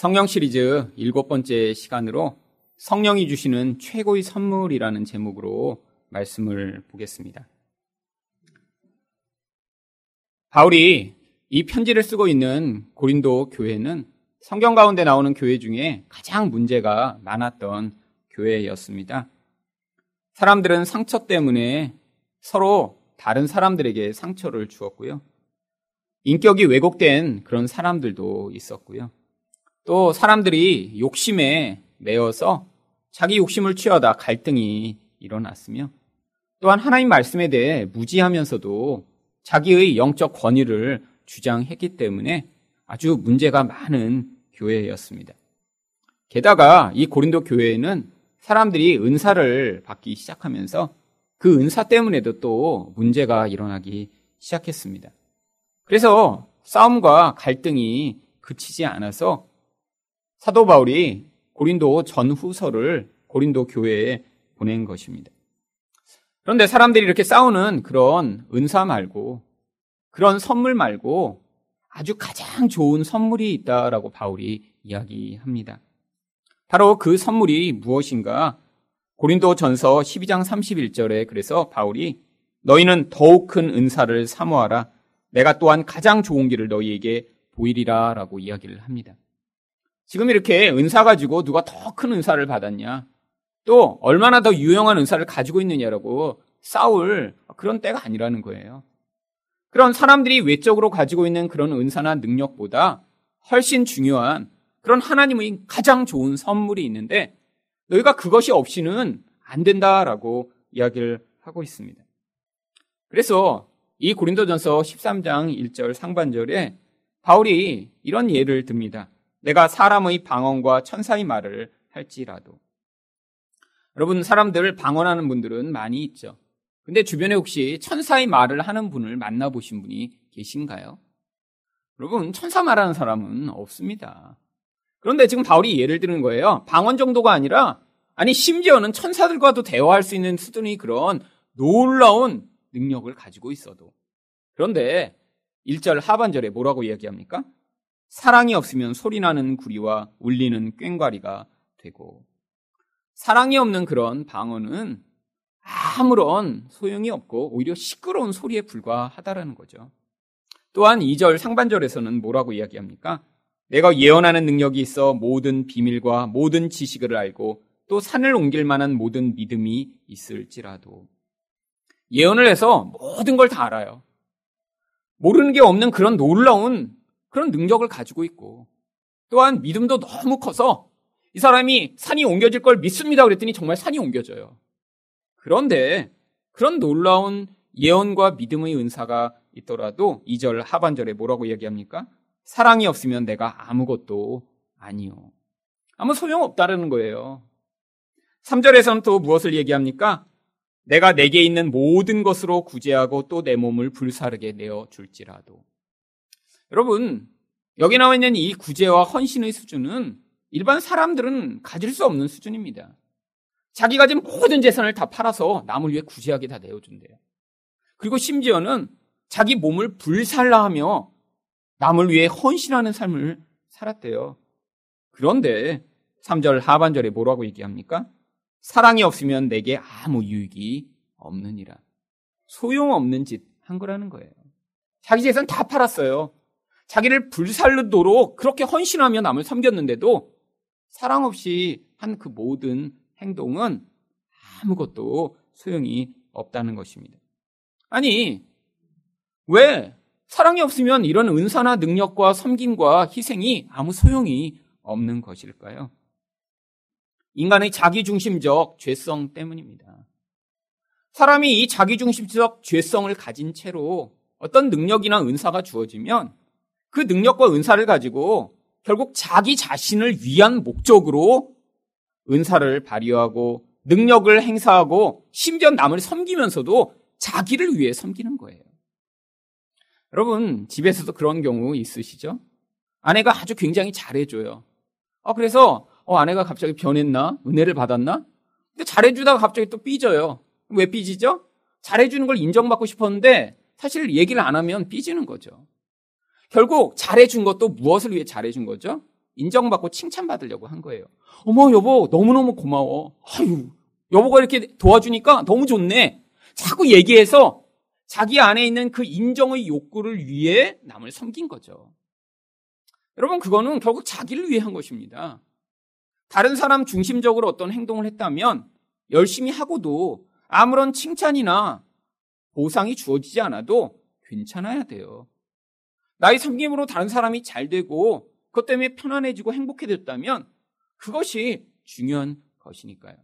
성령 시리즈 일곱 번째 시간으로 성령이 주시는 최고의 선물이라는 제목으로 말씀을 보겠습니다. 바울이 이 편지를 쓰고 있는 고린도 교회는 성경 가운데 나오는 교회 중에 가장 문제가 많았던 교회였습니다. 사람들은 상처 때문에 서로 다른 사람들에게 상처를 주었고요. 인격이 왜곡된 그런 사람들도 있었고요. 또 사람들이 욕심에 매여서 자기 욕심을 취하다 갈등이 일어났으며 또한 하나님 말씀에 대해 무지하면서도 자기의 영적 권위를 주장했기 때문에 아주 문제가 많은 교회였습니다. 게다가 이 고린도 교회에는 사람들이 은사를 받기 시작하면서 그 은사 때문에도 또 문제가 일어나기 시작했습니다. 그래서 싸움과 갈등이 그치지 않아서 사도 바울이 고린도 전후서를 고린도 교회에 보낸 것입니다. 그런데 사람들이 이렇게 싸우는 그런 은사 말고 그런 선물 말고 아주 가장 좋은 선물이 있다라고 바울이 이야기합니다. 바로 그 선물이 무엇인가? 고린도 전서 12장 31절에 그래서 바울이 너희는 더욱 큰 은사를 사모하라. 내가 또한 가장 좋은 길을 너희에게 보이리라 라고 이야기를 합니다. 지금 이렇게 은사 가지고 누가 더 큰 은사를 받았냐? 또 얼마나 더 유용한 은사를 가지고 있느냐라고 싸울 그런 때가 아니라는 거예요. 그런 사람들이 외적으로 가지고 있는 그런 은사나 능력보다 훨씬 중요한 그런 하나님의 가장 좋은 선물이 있는데 너희가 그것이 없이는 안 된다라고 이야기를 하고 있습니다. 그래서 이 고린도전서 13장 1절 상반절에 바울이 이런 예를 듭니다. 내가 사람의 방언과 천사의 말을 할지라도. 여러분, 사람들 방언하는 분들은 많이 있죠. 근데 주변에 혹시 천사의 말을 하는 분을 만나보신 분이 계신가요? 여러분, 천사 말하는 사람은 없습니다. 그런데 지금 바울이 예를 드는 거예요. 방언 정도가 아니라, 아니, 심지어는 천사들과도 대화할 수 있는 수준의 그런 놀라운 능력을 가지고 있어도. 그런데 1절 하반절에 뭐라고 이야기합니까? 사랑이 없으면 소리나는 구리와 울리는 꽹과리가 되고 사랑이 없는 그런 방언은 아무런 소용이 없고 오히려 시끄러운 소리에 불과하다라는 거죠. 또한 2절 상반절에서는 뭐라고 이야기합니까? 내가 예언하는 능력이 있어 모든 비밀과 모든 지식을 알고 또 산을 옮길 만한 모든 믿음이 있을지라도 예언을 해서 모든 걸 다 알아요. 모르는 게 없는 그런 놀라운 그런 능력을 가지고 있고 또한 믿음도 너무 커서 이 사람이 산이 옮겨질 걸 믿습니다 그랬더니 정말 산이 옮겨져요. 그런데 그런 놀라운 예언과 믿음의 은사가 있더라도 2절 하반절에 뭐라고 얘기합니까? 사랑이 없으면 내가 아무것도 아니요. 아무 소용없다라는 거예요. 3절에서는 또 무엇을 얘기합니까? 내가 내게 있는 모든 것으로 구제하고 또 내 몸을 불사르게 내어 줄지라도. 여러분, 여기 나와 있는 이 구제와 헌신의 수준은 일반 사람들은 가질 수 없는 수준입니다. 자기 가진 모든 재산을 다 팔아서 남을 위해 구제하게 다 내어준대요. 그리고 심지어는 자기 몸을 불살라 하며 남을 위해 헌신하는 삶을 살았대요. 그런데 3절 하반절에 뭐라고 얘기합니까? 사랑이 없으면 내게 아무 유익이 없느니라. 소용없는 짓 한 거라는 거예요. 자기 재산 다 팔았어요. 자기를 불살르도록 그렇게 헌신하며 남을 섬겼는데도 사랑 없이 한 그 모든 행동은 아무것도 소용이 없다는 것입니다. 아니, 왜 사랑이 없으면 이런 은사나 능력과 섬김과 희생이 아무 소용이 없는 것일까요? 인간의 자기중심적 죄성 때문입니다. 사람이 이 자기중심적 죄성을 가진 채로 어떤 능력이나 은사가 주어지면 그 능력과 은사를 가지고 결국 자기 자신을 위한 목적으로 은사를 발휘하고 능력을 행사하고 심지어 남을 섬기면서도 자기를 위해 섬기는 거예요. 여러분, 집에서도 그런 경우 있으시죠? 아내가 아주 굉장히 잘해줘요. 아, 그래서, 어, 아내가 갑자기 변했나? 은혜를 받았나? 근데 잘해주다가 갑자기 또 삐져요. 왜 삐지죠? 잘해주는 걸 인정받고 싶었는데 사실 얘기를 안 하면 삐지는 거죠. 결국 잘해준 것도 무엇을 위해 잘해준 거죠? 인정받고 칭찬받으려고 한 거예요. 어머, 여보, 너무너무 고마워. 아유, 여보가 이렇게 도와주니까 너무 좋네. 자꾸 얘기해서 자기 안에 있는 그 인정의 욕구를 위해 남을 섬긴 거죠. 여러분, 그거는 결국 자기를 위해 한 것입니다. 다른 사람 중심적으로 어떤 행동을 했다면 열심히 하고도 아무런 칭찬이나 보상이 주어지지 않아도 괜찮아야 돼요. 나의 섬김으로 다른 사람이 잘 되고 그것 때문에 편안해지고 행복해졌다면 그것이 중요한 것이니까요.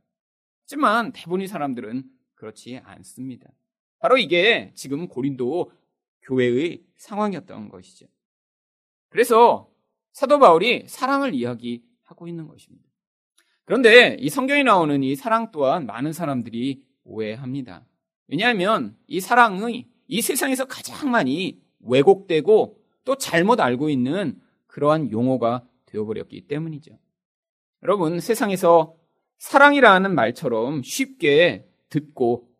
하지만 대부분의 사람들은 그렇지 않습니다. 바로 이게 지금 고린도 교회의 상황이었던 것이죠. 그래서 사도 바울이 사랑을 이야기하고 있는 것입니다. 그런데 이 성경에 나오는 이 사랑 또한 많은 사람들이 오해합니다. 왜냐하면 이 사랑의 이 세상에서 가장 많이 왜곡되고 또 잘못 알고 있는 그러한 용어가 되어버렸기 때문이죠. 여러분, 세상에서 사랑이라는 말처럼 쉽게 듣고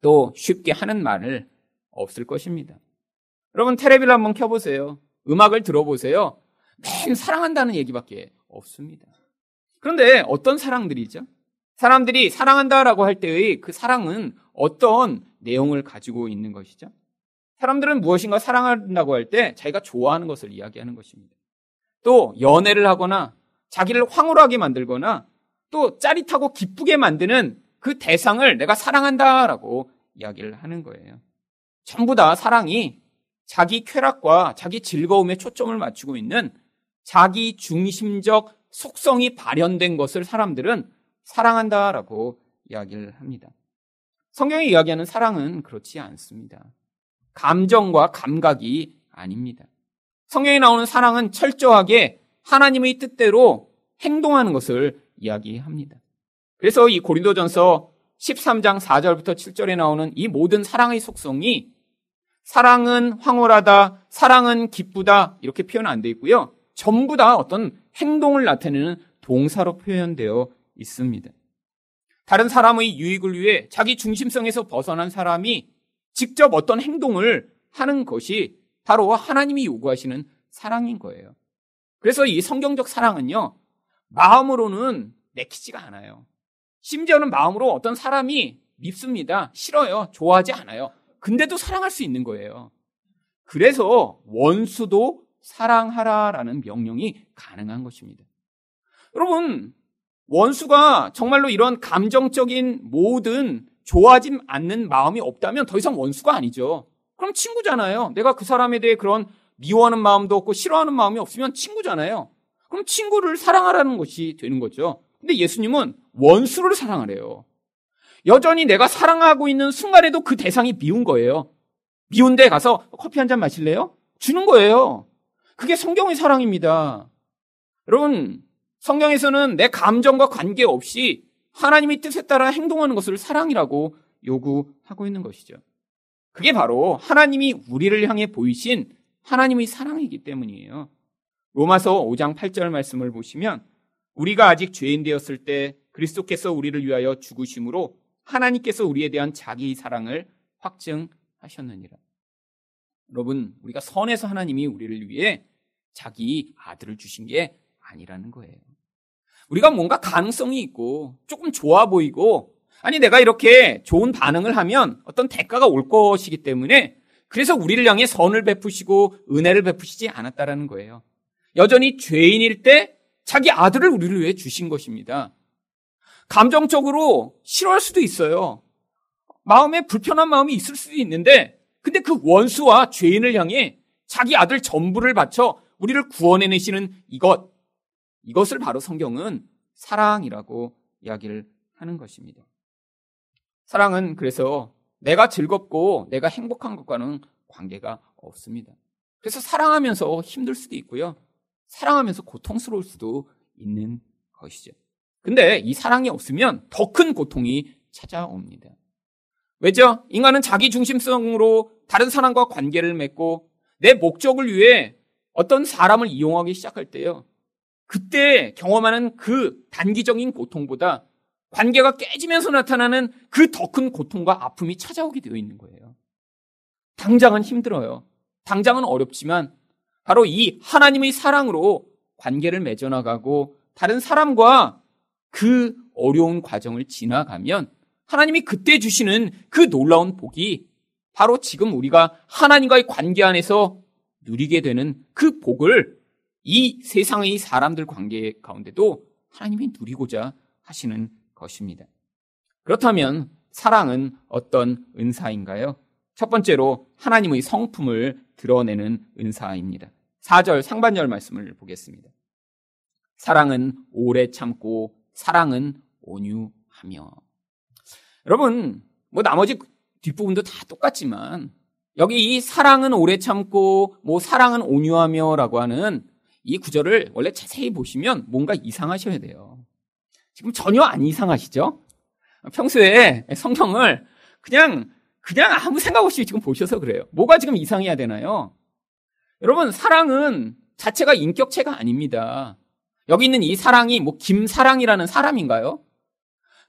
또 쉽게 하는 말을 없을 것입니다. 여러분, 테레비를 한번 켜보세요. 음악을 들어보세요. 맨 사랑한다는 얘기밖에 없습니다. 그런데 어떤 사랑들이죠? 사람들이 사랑한다라고 할 때의 그 사랑은 어떤 내용을 가지고 있는 것이죠? 사람들은 무엇인가 사랑한다고 할 때 자기가 좋아하는 것을 이야기하는 것입니다. 또 연애를 하거나 자기를 황홀하게 만들거나 또 짜릿하고 기쁘게 만드는 그 대상을 내가 사랑한다라고 이야기를 하는 거예요. 전부 다 사랑이 자기 쾌락과 자기 즐거움에 초점을 맞추고 있는 자기 중심적 속성이 발현된 것을 사람들은 사랑한다라고 이야기를 합니다. 성경이 이야기하는 사랑은 그렇지 않습니다. 감정과 감각이 아닙니다. 성경에 나오는 사랑은 철저하게 하나님의 뜻대로 행동하는 것을 이야기합니다. 그래서 이 고린도전서 13장 4절부터 7절에 나오는 이 모든 사랑의 속성이 사랑은 황홀하다, 사랑은 기쁘다 이렇게 표현 안 되어 있고요. 전부 다 어떤 행동을 나타내는 동사로 표현되어 있습니다. 다른 사람의 유익을 위해 자기 중심성에서 벗어난 사람이 직접 어떤 행동을 하는 것이 바로 하나님이 요구하시는 사랑인 거예요. 그래서 이 성경적 사랑은요, 마음으로는 내키지가 않아요. 심지어는 마음으로 어떤 사람이 밉습니다. 싫어요. 좋아하지 않아요. 근데도 사랑할 수 있는 거예요. 그래서 원수도 사랑하라라는 명령이 가능한 것입니다. 여러분, 원수가 정말로 이런 감정적인 모든 좋아하지 않는 마음이 없다면 더 이상 원수가 아니죠. 그럼 친구잖아요. 내가 그 사람에 대해 그런 미워하는 마음도 없고 싫어하는 마음이 없으면 친구잖아요. 그럼 친구를 사랑하라는 것이 되는 거죠. 근데 예수님은 원수를 사랑하래요. 여전히 내가 사랑하고 있는 순간에도 그 대상이 미운 거예요. 미운 데 가서 커피 한 잔 마실래요? 주는 거예요. 그게 성경의 사랑입니다. 여러분, 성경에서는 내 감정과 관계없이 하나님의 뜻에 따라 행동하는 것을 사랑이라고 요구하고 있는 것이죠. 그게 바로 하나님이 우리를 향해 보이신 하나님의 사랑이기 때문이에요. 로마서 5장 8절 말씀을 보시면 우리가 아직 죄인 되었을 때 그리스도께서 우리를 위하여 죽으심으로 하나님께서 우리에 대한 자기 사랑을 확증하셨느니라. 여러분, 우리가 선해서 하나님이 우리를 위해 자기 아들을 주신 게 아니라는 거예요. 우리가 뭔가 가능성이 있고 조금 좋아 보이고 아니 내가 이렇게 좋은 반응을 하면 어떤 대가가 올 것이기 때문에 그래서 우리를 향해 선을 베푸시고 은혜를 베푸시지 않았다라는 거예요. 여전히 죄인일 때 자기 아들을 우리를 위해 주신 것입니다. 감정적으로 싫어할 수도 있어요. 마음에 불편한 마음이 있을 수도 있는데 근데 그 원수와 죄인을 향해 자기 아들 전부를 바쳐 우리를 구원해내시는 이것 이것을 바로 성경은 사랑이라고 이야기를 하는 것입니다. 사랑은 그래서 내가 즐겁고 내가 행복한 것과는 관계가 없습니다. 그래서 사랑하면서 힘들 수도 있고요. 사랑하면서 고통스러울 수도 있는 것이죠. 근데 이 사랑이 없으면 더 큰 고통이 찾아옵니다. 왜죠? 인간은 자기 중심성으로 다른 사람과 관계를 맺고 내 목적을 위해 어떤 사람을 이용하기 시작할 때요. 그때 경험하는 그 단기적인 고통보다 관계가 깨지면서 나타나는 그 더 큰 고통과 아픔이 찾아오게 되어 있는 거예요. 당장은 힘들어요. 당장은 어렵지만 바로 이 하나님의 사랑으로 관계를 맺어나가고 다른 사람과 그 어려운 과정을 지나가면 하나님이 그때 주시는 그 놀라운 복이 바로 지금 우리가 하나님과의 관계 안에서 누리게 되는 그 복을 이 세상의 사람들 관계 가운데도 하나님이 누리고자 하시는 것입니다. 그렇다면 사랑은 어떤 은사인가요? 첫 번째로 하나님의 성품을 드러내는 은사입니다. 4절 상반절 말씀을 보겠습니다. 사랑은 오래 참고 사랑은 온유하며. 여러분, 뭐 나머지 뒷부분도 다 똑같지만 여기 이 사랑은 오래 참고 뭐 사랑은 온유하며라고 하는 이 구절을 원래 자세히 보시면 뭔가 이상하셔야 돼요. 지금 전혀 안 이상하시죠? 평소에 성경을 그냥 그냥 아무 생각 없이 지금 보셔서 그래요. 뭐가 지금 이상해야 되나요? 여러분, 사랑은 자체가 인격체가 아닙니다. 여기 있는 이 사랑이 뭐 김사랑이라는 사람인가요?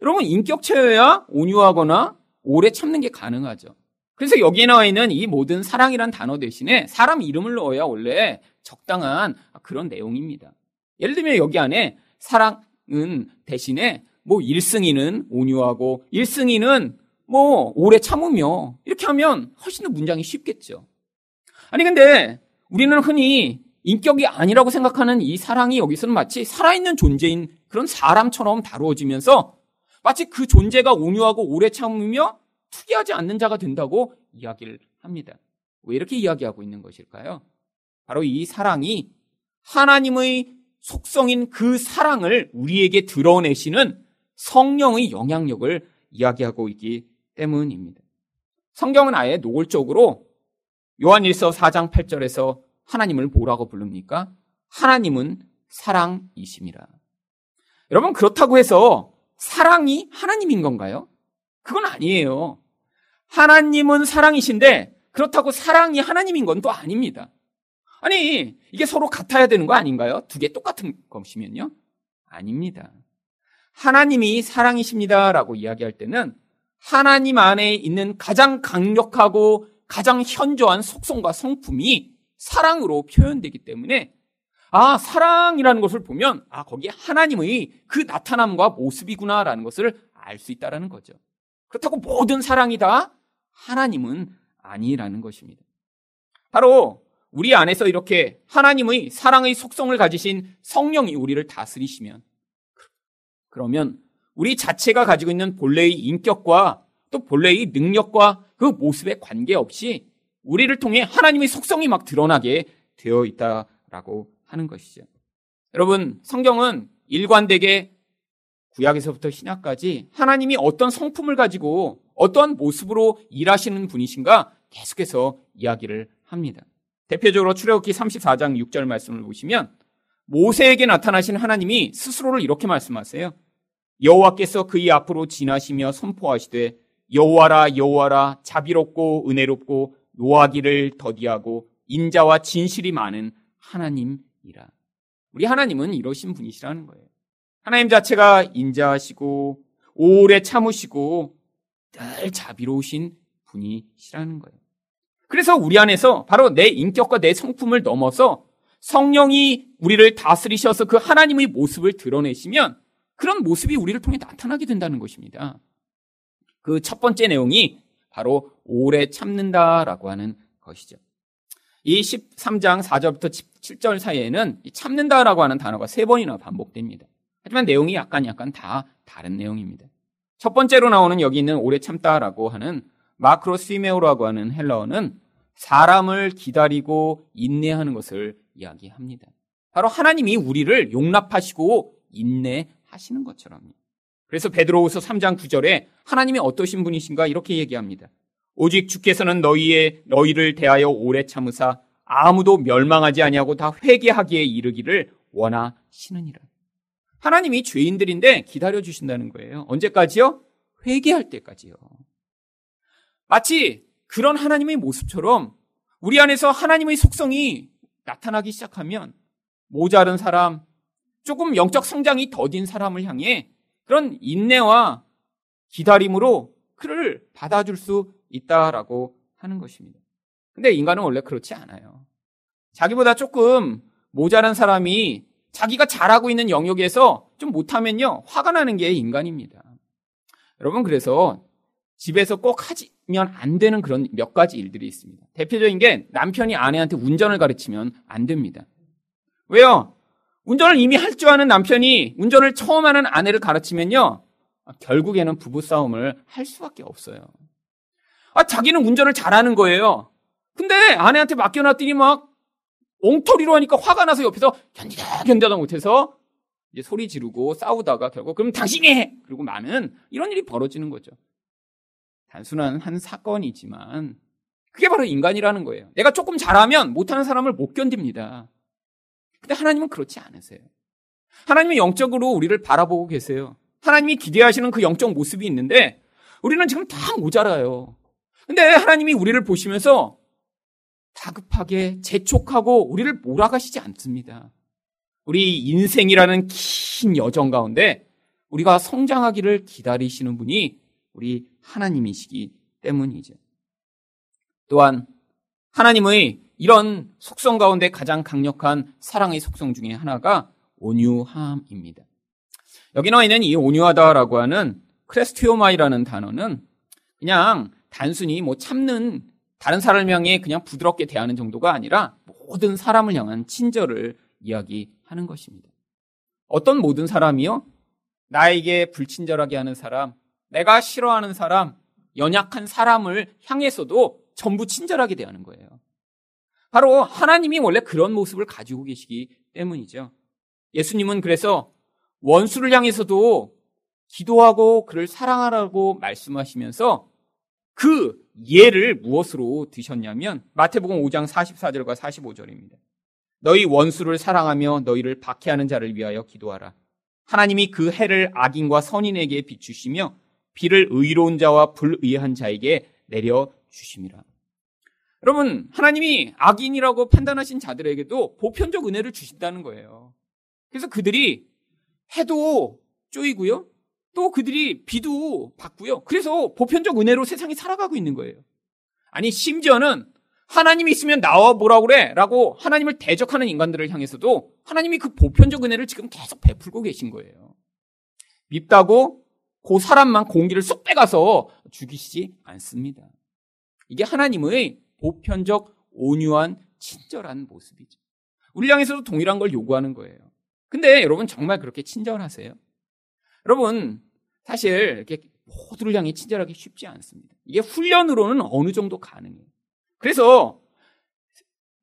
여러분, 인격체여야 온유하거나 오래 참는 게 가능하죠. 그래서 여기에 나와 있는 이 모든 사랑이란 단어 대신에 사람 이름을 넣어야 원래 적당한 그런 내용입니다. 예를 들면 여기 안에 사랑은 대신에 뭐 1승이는 온유하고 1승이는 뭐 오래 참으며 이렇게 하면 훨씬 더 문장이 쉽겠죠. 아니 근데 우리는 흔히 인격이 아니라고 생각하는 이 사랑이 여기서는 마치 살아있는 존재인 그런 사람처럼 다루어지면서 마치 그 존재가 온유하고 오래 참으며 투기하지 않는 자가 된다고 이야기를 합니다. 왜 이렇게 이야기하고 있는 것일까요? 바로 이 사랑이 하나님의 속성인 그 사랑을 우리에게 드러내시는 성령의 영향력을 이야기하고 있기 때문입니다. 성경은 아예 노골적으로 요한일서 4장 8절에서 하나님을 뭐라고 부릅니까? 하나님은 사랑이심이라. 여러분 그렇다고 해서 사랑이 하나님인 건가요? 그건 아니에요. 하나님은 사랑이신데 그렇다고 사랑이 하나님인 건 또 아닙니다. 아니, 이게 서로 같아야 되는 거 아닌가요? 두 개 똑같은 것이면요? 아닙니다. 하나님이 사랑이십니다라고 이야기할 때는 하나님 안에 있는 가장 강력하고 가장 현저한 속성과 성품이 사랑으로 표현되기 때문에 아, 사랑이라는 것을 보면 아, 거기에 하나님의 그 나타남과 모습이구나라는 것을 알 수 있다라는 거죠. 그렇다고 모든 사랑이 다 하나님은 아니라는 것입니다. 바로 우리 안에서 이렇게 하나님의 사랑의 속성을 가지신 성령이 우리를 다스리시면 그러면 우리 자체가 가지고 있는 본래의 인격과 또 본래의 능력과 그 모습에 관계없이 우리를 통해 하나님의 속성이 막 드러나게 되어 있다라고 하는 것이죠. 여러분, 성경은 일관되게 구약에서부터 신약까지 하나님이 어떤 성품을 가지고 어떠한 모습으로 일하시는 분이신가 계속해서 이야기를 합니다. 대표적으로 출애굽기 34장 6절 말씀을 보시면 모세에게 나타나신 하나님이 스스로를 이렇게 말씀하세요. 여호와께서 그의 앞으로 지나시며 선포하시되 여호와라 여호와라 자비롭고 은혜롭고 노하기를 더디하고 인자와 진실이 많은 하나님이라. 우리 하나님은 이러신 분이시라는 거예요. 하나님 자체가 인자하시고 오래 참으시고 늘 자비로우신 분이시라는 거예요. 그래서 우리 안에서 바로 내 인격과 내 성품을 넘어서 성령이 우리를 다스리셔서 그 하나님의 모습을 드러내시면 그런 모습이 우리를 통해 나타나게 된다는 것입니다. 그 첫 번째 내용이 바로 오래 참는다라고 하는 것이죠. 이 13장 4절부터 7절 사이에는 참는다라고 하는 단어가 세 번이나 반복됩니다. 하지만 내용이 약간 약간 다 다른 내용입니다. 첫 번째로 나오는 여기 있는 오래 참다라고 하는 마크로시메오라고 하는 헬러어는 사람을 기다리고 인내하는 것을 이야기합니다. 바로 하나님이 우리를 용납하시고 인내하시는 것처럼. 그래서 베드로후서 3장 9절에 하나님이 어떠신 분이신가 이렇게 얘기합니다. 오직 주께서는 너희의 너희를 대하여 오래 참으사 아무도 멸망하지 아니하고 다 회개하기에 이르기를 원하시느니라. 하나님이 죄인들인데 기다려 주신다는 거예요. 언제까지요? 회개할 때까지요. 마치 그런 하나님의 모습처럼 우리 안에서 하나님의 속성이 나타나기 시작하면 모자른 사람, 조금 영적 성장이 더딘 사람을 향해 그런 인내와 기다림으로 그를 받아줄 수 있다라고 하는 것입니다. 근데 인간은 원래 그렇지 않아요. 자기보다 조금 모자란 사람이 자기가 잘하고 있는 영역에서 좀 못하면요, 화가 나는 게 인간입니다. 여러분, 그래서 집에서 꼭 하면 안 되는 그런 몇 가지 일들이 있습니다. 대표적인 게 남편이 아내한테 운전을 가르치면 안 됩니다. 왜요? 운전을 이미 할 줄 아는 남편이 운전을 처음 하는 아내를 가르치면요, 결국에는 부부싸움을 할 수밖에 없어요. 아, 자기는 운전을 잘하는 거예요. 근데 아내한테 맡겨놨더니 막 엉터리로 하니까 화가 나서 옆에서 견디다 견디다 못해서 이제 소리 지르고 싸우다가 결국 그럼 당신이 해! 그리고 많은 이런 일이 벌어지는 거죠. 단순한 한 사건이지만 그게 바로 인간이라는 거예요. 내가 조금 잘하면 못하는 사람을 못 견딥니다. 근데 하나님은 그렇지 않으세요. 하나님은 영적으로 우리를 바라보고 계세요. 하나님이 기대하시는 그 영적 모습이 있는데 우리는 지금 다 모자라요. 근데 하나님이 우리를 보시면서 다급하게 재촉하고 우리를 몰아가시지 않습니다. 우리 인생이라는 긴 여정 가운데 우리가 성장하기를 기다리시는 분이 우리 하나님이시기 때문이죠. 또한 하나님의 이런 속성 가운데 가장 강력한 사랑의 속성 중에 하나가 온유함입니다. 여기 나와 있는 이 온유하다라고 하는 크레스티오마이라는 단어는 그냥 단순히 뭐 참는 다른 사람을 향해 그냥 부드럽게 대하는 정도가 아니라 모든 사람을 향한 친절을 이야기하는 것입니다. 어떤 모든 사람이요? 나에게 불친절하게 하는 사람, 내가 싫어하는 사람, 연약한 사람을 향해서도 전부 친절하게 대하는 거예요. 바로 하나님이 원래 그런 모습을 가지고 계시기 때문이죠. 예수님은 그래서 원수를 향해서도 기도하고 그를 사랑하라고 말씀하시면서 그 예를 무엇으로 드셨냐면 마태복음 5장 44절과 45절입니다. 너희 원수를 사랑하며 너희를 박해하는 자를 위하여 기도하라. 하나님이 그 해를 악인과 선인에게 비추시며 비를 의로운 자와 불의한 자에게 내려 주심이라. 여러분, 하나님이 악인이라고 판단하신 자들에게도 보편적 은혜를 주신다는 거예요. 그래서 그들이 해도 쪼이고요. 또 그들이 비도 받고요. 그래서 보편적 은혜로 세상이 살아가고 있는 거예요. 아니, 심지어는 하나님이 있으면 나와 보라고 그래. 라고 하나님을 대적하는 인간들을 향해서도 하나님이 그 보편적 은혜를 지금 계속 베풀고 계신 거예요. 밉다고 그 사람만 공기를 쏙 빼가서 죽이시지 않습니다. 이게 하나님의 보편적 온유한 친절한 모습이죠. 우리 향해서도 동일한 걸 요구하는 거예요. 근데 여러분 정말 그렇게 친절하세요? 여러분, 사실 이렇게 모두를 향해 친절하기 쉽지 않습니다. 이게 훈련으로는 어느 정도 가능해요. 그래서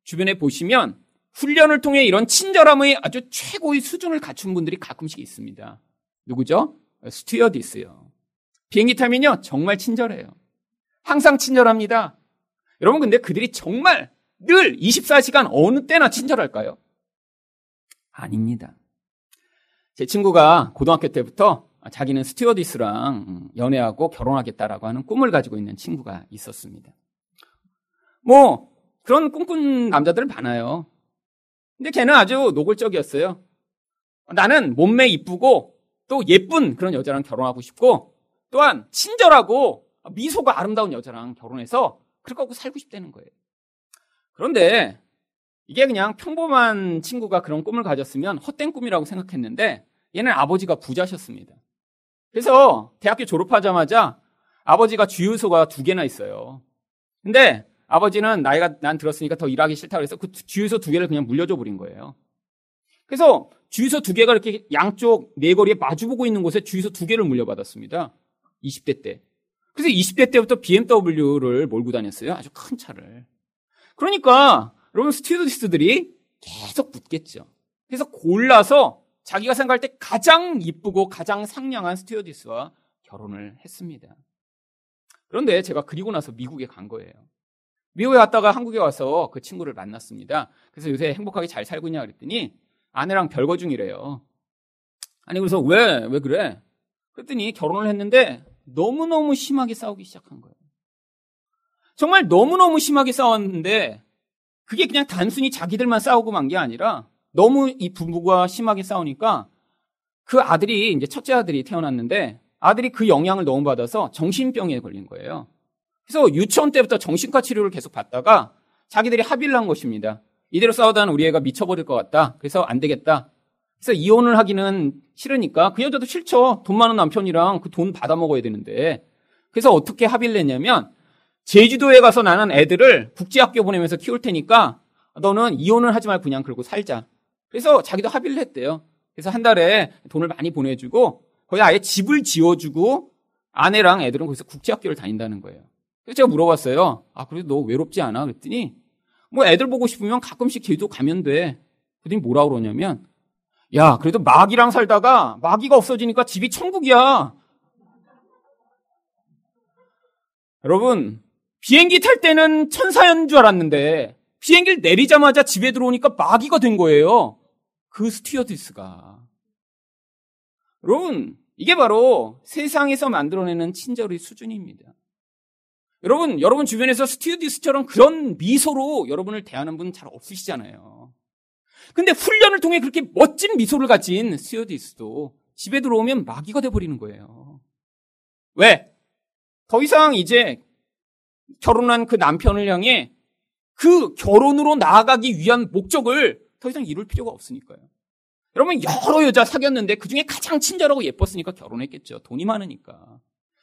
주변에 보시면 훈련을 통해 이런 친절함의 아주 최고의 수준을 갖춘 분들이 가끔씩 있습니다. 누구죠? 스튜어디스요. 비행기 타면요, 정말 친절해요. 항상 친절합니다. 여러분, 근데 그들이 정말 늘 24시간 어느 때나 친절할까요? 아닙니다. 제 친구가 고등학교 때부터 자기는 스튜어디스랑 연애하고 결혼하겠다라고 하는 꿈을 가지고 있는 친구가 있었습니다. 뭐, 그런 꿈꾼 남자들 많아요. 근데 걔는 아주 노골적이었어요. 나는 몸매 이쁘고 또 예쁜 그런 여자랑 결혼하고 싶고 또한 친절하고 미소가 아름다운 여자랑 결혼해서 그렇게 하고 살고 싶다는 거예요. 그런데 이게 그냥 평범한 친구가 그런 꿈을 가졌으면 헛된 꿈이라고 생각했는데 얘는 아버지가 부자셨습니다. 그래서 대학교 졸업하자마자 아버지가 주유소가 두 개나 있어요. 근데 아버지는 나이가 난 들었으니까 더 일하기 싫다 그래서 그 주유소 두 개를 그냥 물려줘 버린 거예요. 그래서 주유소 두 개가 이렇게 양쪽 네거리에 마주보고 있는 곳에 주유소 두 개를 물려받았습니다. 20대 때. 그래서 20대 때부터 BMW를 몰고 다녔어요. 아주 큰 차를. 그러니까 여러분 스튜디스들이 계속 붙겠죠. 그래서 골라서 자기가 생각할 때 가장 이쁘고 가장 상냥한 스튜어디스와 결혼을 했습니다. 그런데 제가 그리고 나서 미국에 간 거예요. 미국에 갔다가 한국에 와서 그 친구를 만났습니다. 그래서 요새 행복하게 잘 살고 있냐 그랬더니 아내랑 별거 중이래요. 아니 그래서 왜? 왜 그래? 그랬더니 결혼을 했는데 너무너무 심하게 싸우기 시작한 거예요. 정말 너무너무 심하게 싸웠는데 그게 그냥 단순히 자기들만 싸우고 만 게 아니라 너무 이 부부가 심하게 싸우니까 그 아들이 이제 첫째 아들이 태어났는데 아들이 그 영향을 너무 받아서 정신병에 걸린 거예요. 그래서 유치원 때부터 정신과 치료를 계속 받다가 자기들이 합의를 한 것입니다. 이대로 싸우다는 우리 애가 미쳐버릴 것 같다. 그래서 안 되겠다. 그래서 이혼을 하기는 싫으니까 그 여자도 싫죠. 돈 많은 남편이랑 그 돈 받아 먹어야 되는데. 그래서 어떻게 합의를 냈냐면 제주도에 가서 나는 애들을 국제학교 보내면서 키울 테니까 너는 이혼을 하지 말고 그냥 그러고 살자. 그래서 자기도 합의를 했대요. 그래서 한 달에 돈을 많이 보내주고 거기 아예 집을 지어주고 아내랑 애들은 거기서 국제학교를 다닌다는 거예요. 그래서 제가 물어봤어요. 아, 그래도 너 외롭지 않아? 그랬더니 뭐 애들 보고 싶으면 가끔씩 걔도 가면 돼. 그랬더니 뭐라 그러냐면 야, 그래도 마귀랑 살다가 마귀가 없어지니까 집이 천국이야. 여러분, 비행기 탈 때는 천사인 줄 알았는데 비행기를 내리자마자 집에 들어오니까 마귀가 된 거예요. 그 스튜어디스가. 여러분, 이게 바로 세상에서 만들어내는 친절의 수준입니다. 여러분, 여러분 주변에서 스튜어디스처럼 그런 미소로 여러분을 대하는 분 잘 없으시잖아요. 근데 훈련을 통해 그렇게 멋진 미소를 가진 스튜어디스도 집에 들어오면 마귀가 돼버리는 거예요. 왜? 더 이상 이제 결혼한 그 남편을 향해 그 결혼으로 나아가기 위한 목적을 더 이상 이룰 필요가 없으니까요. 여러분 여러 여자 사귀었는데 그 중에 가장 친절하고 예뻤으니까 결혼했겠죠. 돈이 많으니까.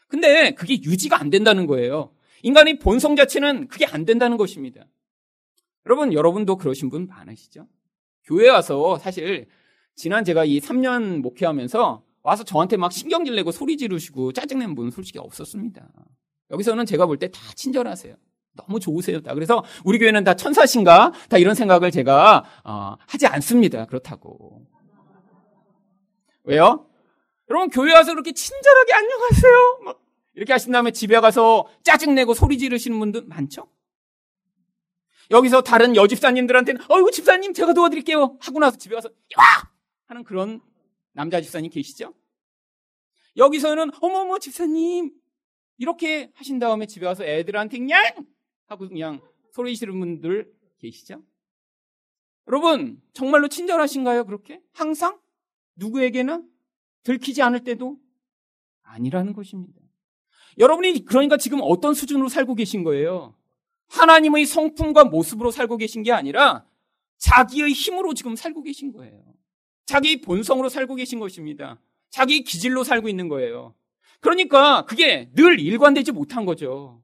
근데 그게 유지가 안 된다는 거예요. 인간의 본성 자체는 그게 안 된다는 것입니다. 여러분 여러분도 그러신 분 많으시죠? 교회 와서 사실 지난 제가 이 3년 목회하면서 와서 저한테 막 신경질 내고 소리 지르시고 짜증낸 분은 솔직히 없었습니다. 여기서는 제가 볼 때 다 친절하세요. 너무 좋으세요. 다. 그래서 우리 교회는 다 천사신가? 다 이런 생각을 제가 어, 하지 않습니다. 그렇다고. 왜요? 여러분 교회 와서 그렇게 친절하게 안녕하세요. 막 이렇게 하신 다음에 집에 가서 짜증내고 소리 지르시는 분들 많죠? 여기서 다른 여집사님들한테는 어이구 집사님 제가 도와드릴게요 하고 나서 집에 가서 와 하는 그런 남자 집사님 계시죠? 여기서는 어머머 집사님 이렇게 하신 다음에 집에 와서 애들한테 그냥 하고 그냥 소리 지르는 분들 계시죠? 여러분 정말로 친절하신가요 그렇게? 항상? 누구에게나? 들키지 않을 때도? 아니라는 것입니다. 여러분이 그러니까 지금 어떤 수준으로 살고 계신 거예요? 하나님의 성품과 모습으로 살고 계신 게 아니라 자기의 힘으로 지금 살고 계신 거예요. 자기 본성으로 살고 계신 것입니다. 자기 기질로 살고 있는 거예요. 그러니까 그게 늘 일관되지 못한 거죠.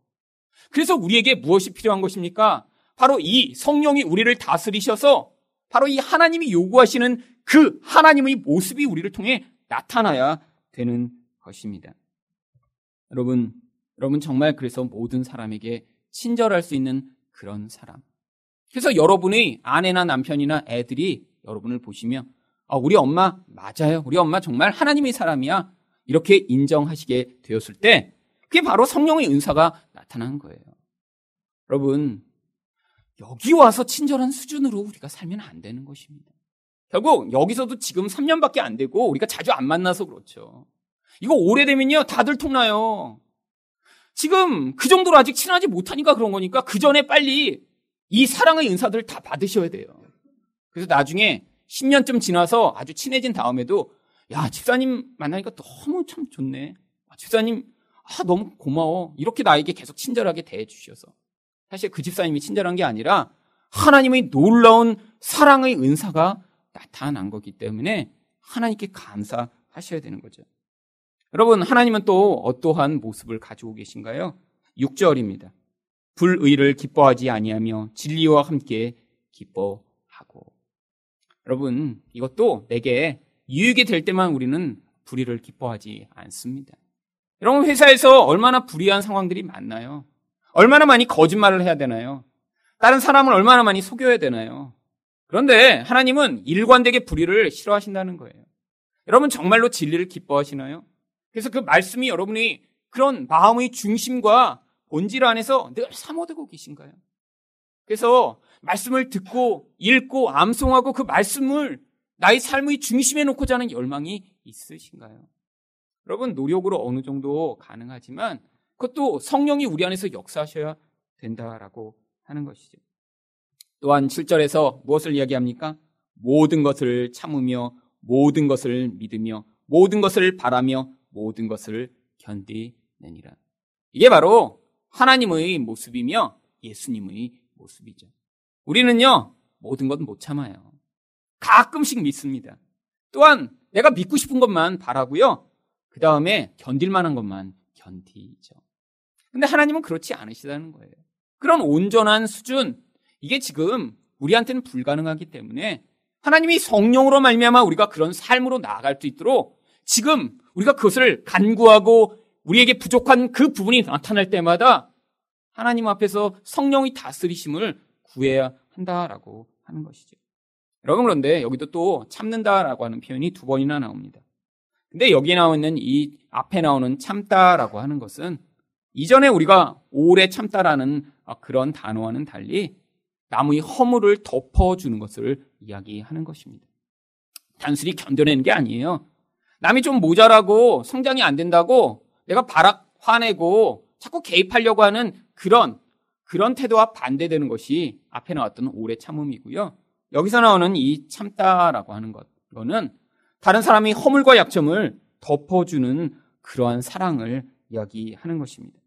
그래서 우리에게 무엇이 필요한 것입니까? 바로 이 성령이 우리를 다스리셔서 바로 이 하나님이 요구하시는 그 하나님의 모습이 우리를 통해 나타나야 되는 것입니다. 여러분, 여러분 정말 그래서 모든 사람에게 친절할 수 있는 그런 사람. 그래서 여러분의 아내나 남편이나 애들이 여러분을 보시며 아, 우리 엄마 맞아요. 우리 엄마 정말 하나님의 사람이야. 이렇게 인정하시게 되었을 때 그게 바로 성령의 은사가 나타난 거예요. 여러분, 여기 와서 친절한 수준으로 우리가 살면 안 되는 것입니다. 결국 여기서도 지금 3년밖에 안 되고 우리가 자주 안 만나서 그렇죠. 이거 오래되면요 다들 통나요. 지금 그 정도로 아직 친하지 못하니까 그런 거니까 그 전에 빨리 이 사랑의 은사들을 다 받으셔야 돼요. 그래서 나중에 10년쯤 지나서 아주 친해진 다음에도 야 집사님 만나니까 너무 참 좋네. 아, 집사님 아 너무 고마워. 이렇게 나에게 계속 친절하게 대해 주셔서 사실 그 집사님이 친절한 게 아니라 하나님의 놀라운 사랑의 은사가 나타난 거기 때문에 하나님께 감사하셔야 되는 거죠. 여러분, 하나님은 또 어떠한 모습을 가지고 계신가요? 6절입니다. 불의를 기뻐하지 아니하며 진리와 함께 기뻐하고. 여러분, 이것도 내게 유익이 될 때만 우리는 불의를 기뻐하지 않습니다. 여러분, 회사에서 얼마나 불의한 상황들이 많나요? 얼마나 많이 거짓말을 해야 되나요? 다른 사람을 얼마나 많이 속여야 되나요? 그런데 하나님은 일관되게 불의를 싫어하신다는 거예요. 여러분 정말로 진리를 기뻐하시나요? 그래서 그 말씀이 여러분이 그런 마음의 중심과 본질 안에서 늘 사모되고 계신가요? 그래서 말씀을 듣고 읽고 암송하고 그 말씀을 나의 삶의 중심에 놓고자 하는 열망이 있으신가요? 여러분 노력으로 어느 정도 가능하지만 그것도 성령이 우리 안에서 역사하셔야 된다라고 하는 것이죠. 또한 7절에서 무엇을 이야기합니까? 모든 것을 참으며 모든 것을 믿으며 모든 것을 바라며 모든 것을 견디느니라. 이게 바로 하나님의 모습이며 예수님의 모습이죠. 우리는요, 모든 것못 참아요. 가끔씩 믿습니다. 또한 내가 믿고 싶은 것만 바라고요. 그 다음에 견딜 만한 것만 견디죠. 근데 하나님은 그렇지 않으시다는 거예요. 그런 온전한 수준 이게 지금 우리한테는 불가능하기 때문에 하나님이 성령으로 말미암아 우리가 그런 삶으로 나아갈 수 있도록 지금 우리가 그것을 간구하고 우리에게 부족한 그 부분이 나타날 때마다 하나님 앞에서 성령이 다스리심을 구해야 한다라고 하는 것이죠. 여러분 그런데 여기도 또 참는다라고 하는 표현이 두 번이나 나옵니다. 근데 여기에 나와 있는 이 앞에 나오는 참다라고 하는 것은 이전에 우리가 오래 참다라는 그런 단어와는 달리 나무의 허물을 덮어주는 것을 이야기하는 것입니다. 단순히 견뎌내는 게 아니에요. 남이 좀 모자라고 성장이 안 된다고 내가 바락 화내고 자꾸 개입하려고 하는 그런 그런 태도와 반대되는 것이 앞에 나왔던 오래 참음이고요. 여기서 나오는 이 참다라고 하는 것, 이거는 다른 사람이 허물과 약점을 덮어주는 그러한 사랑을 이야기하는 것입니다.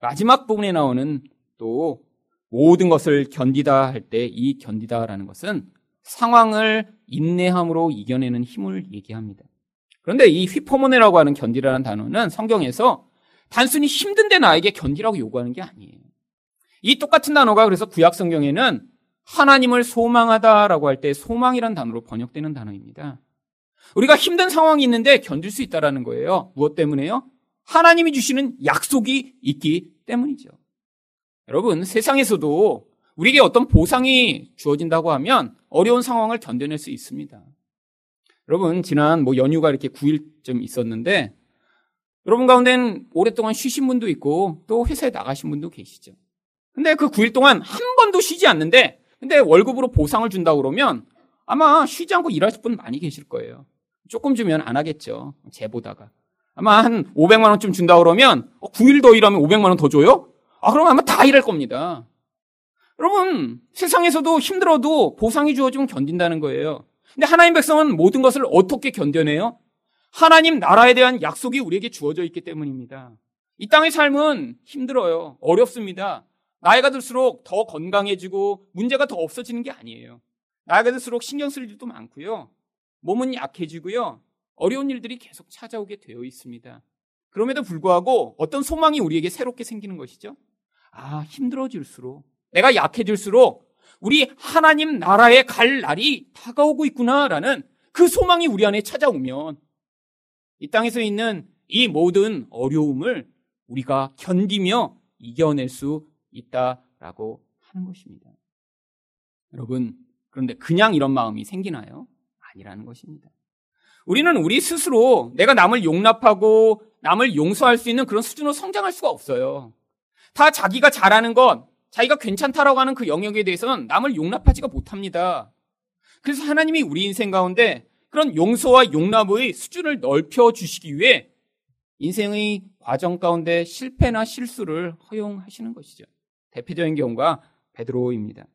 마지막 부분에 나오는 또 모든 것을 견디다 할 때 이 견디다라는 것은 상황을 인내함으로 이겨내는 힘을 얘기합니다. 그런데 이 휘포모네라고 하는 견디라는 단어는 성경에서 단순히 힘든데 나에게 견디라고 요구하는 게 아니에요. 이 똑같은 단어가 그래서 구약 성경에는 하나님을 소망하다라고 할 때 소망이란 단어로 번역되는 단어입니다. 우리가 힘든 상황이 있는데 견딜 수 있다라는 거예요. 무엇 때문에요? 하나님이 주시는 약속이 있기 때문이죠. 여러분, 세상에서도 우리에게 어떤 보상이 주어진다고 하면 어려운 상황을 견뎌낼 수 있습니다. 여러분, 지난 뭐 연휴가 이렇게 9일쯤 있었는데 여러분 가운데는 오랫동안 쉬신 분도 있고 또 회사에 나가신 분도 계시죠. 근데 그 9일 동안 한 번도 쉬지 않는데 근데 월급으로 보상을 준다 그러면 아마 쉬지 않고 일하실 분 많이 계실 거예요. 조금 주면 안 하겠죠. 제보다가. 아마 한 500만 원쯤 준다 그러면 9일 어, 더 일하면 500만 원 더 줘요? 아, 그럼 아마 다 일할 겁니다. 여러분, 세상에서도 힘들어도 보상이 주어지면 견딘다는 거예요. 근데 하나님 백성은 모든 것을 어떻게 견뎌내요? 하나님 나라에 대한 약속이 우리에게 주어져 있기 때문입니다. 이 땅의 삶은 힘들어요. 어렵습니다. 나이가 들수록 더 건강해지고 문제가 더 없어지는 게 아니에요. 나이가 들수록 신경 쓸 일도 많고요. 몸은 약해지고요. 어려운 일들이 계속 찾아오게 되어 있습니다. 그럼에도 불구하고 어떤 소망이 우리에게 새롭게 생기는 것이죠? 아, 힘들어질수록, 내가 약해질수록 우리 하나님 나라에 갈 날이 다가오고 있구나라는 그 소망이 우리 안에 찾아오면 이 땅에서 있는 이 모든 어려움을 우리가 견디며 이겨낼 수 있다라고 하는 것입니다. 여러분, 그런데 그냥 이런 마음이 생기나요? 아니라는 것입니다. 우리는 우리 스스로 내가 남을 용납하고 남을 용서할 수 있는 그런 수준으로 성장할 수가 없어요. 다 자기가 잘하는 것, 자기가 괜찮다라고 하는 그 영역에 대해서는 남을 용납하지가 못합니다. 그래서 하나님이 우리 인생 가운데 그런 용서와 용납의 수준을 넓혀 주시기 위해 인생의 과정 가운데 실패나 실수를 허용하시는 것이죠. 대표적인 경우가 베드로입니다.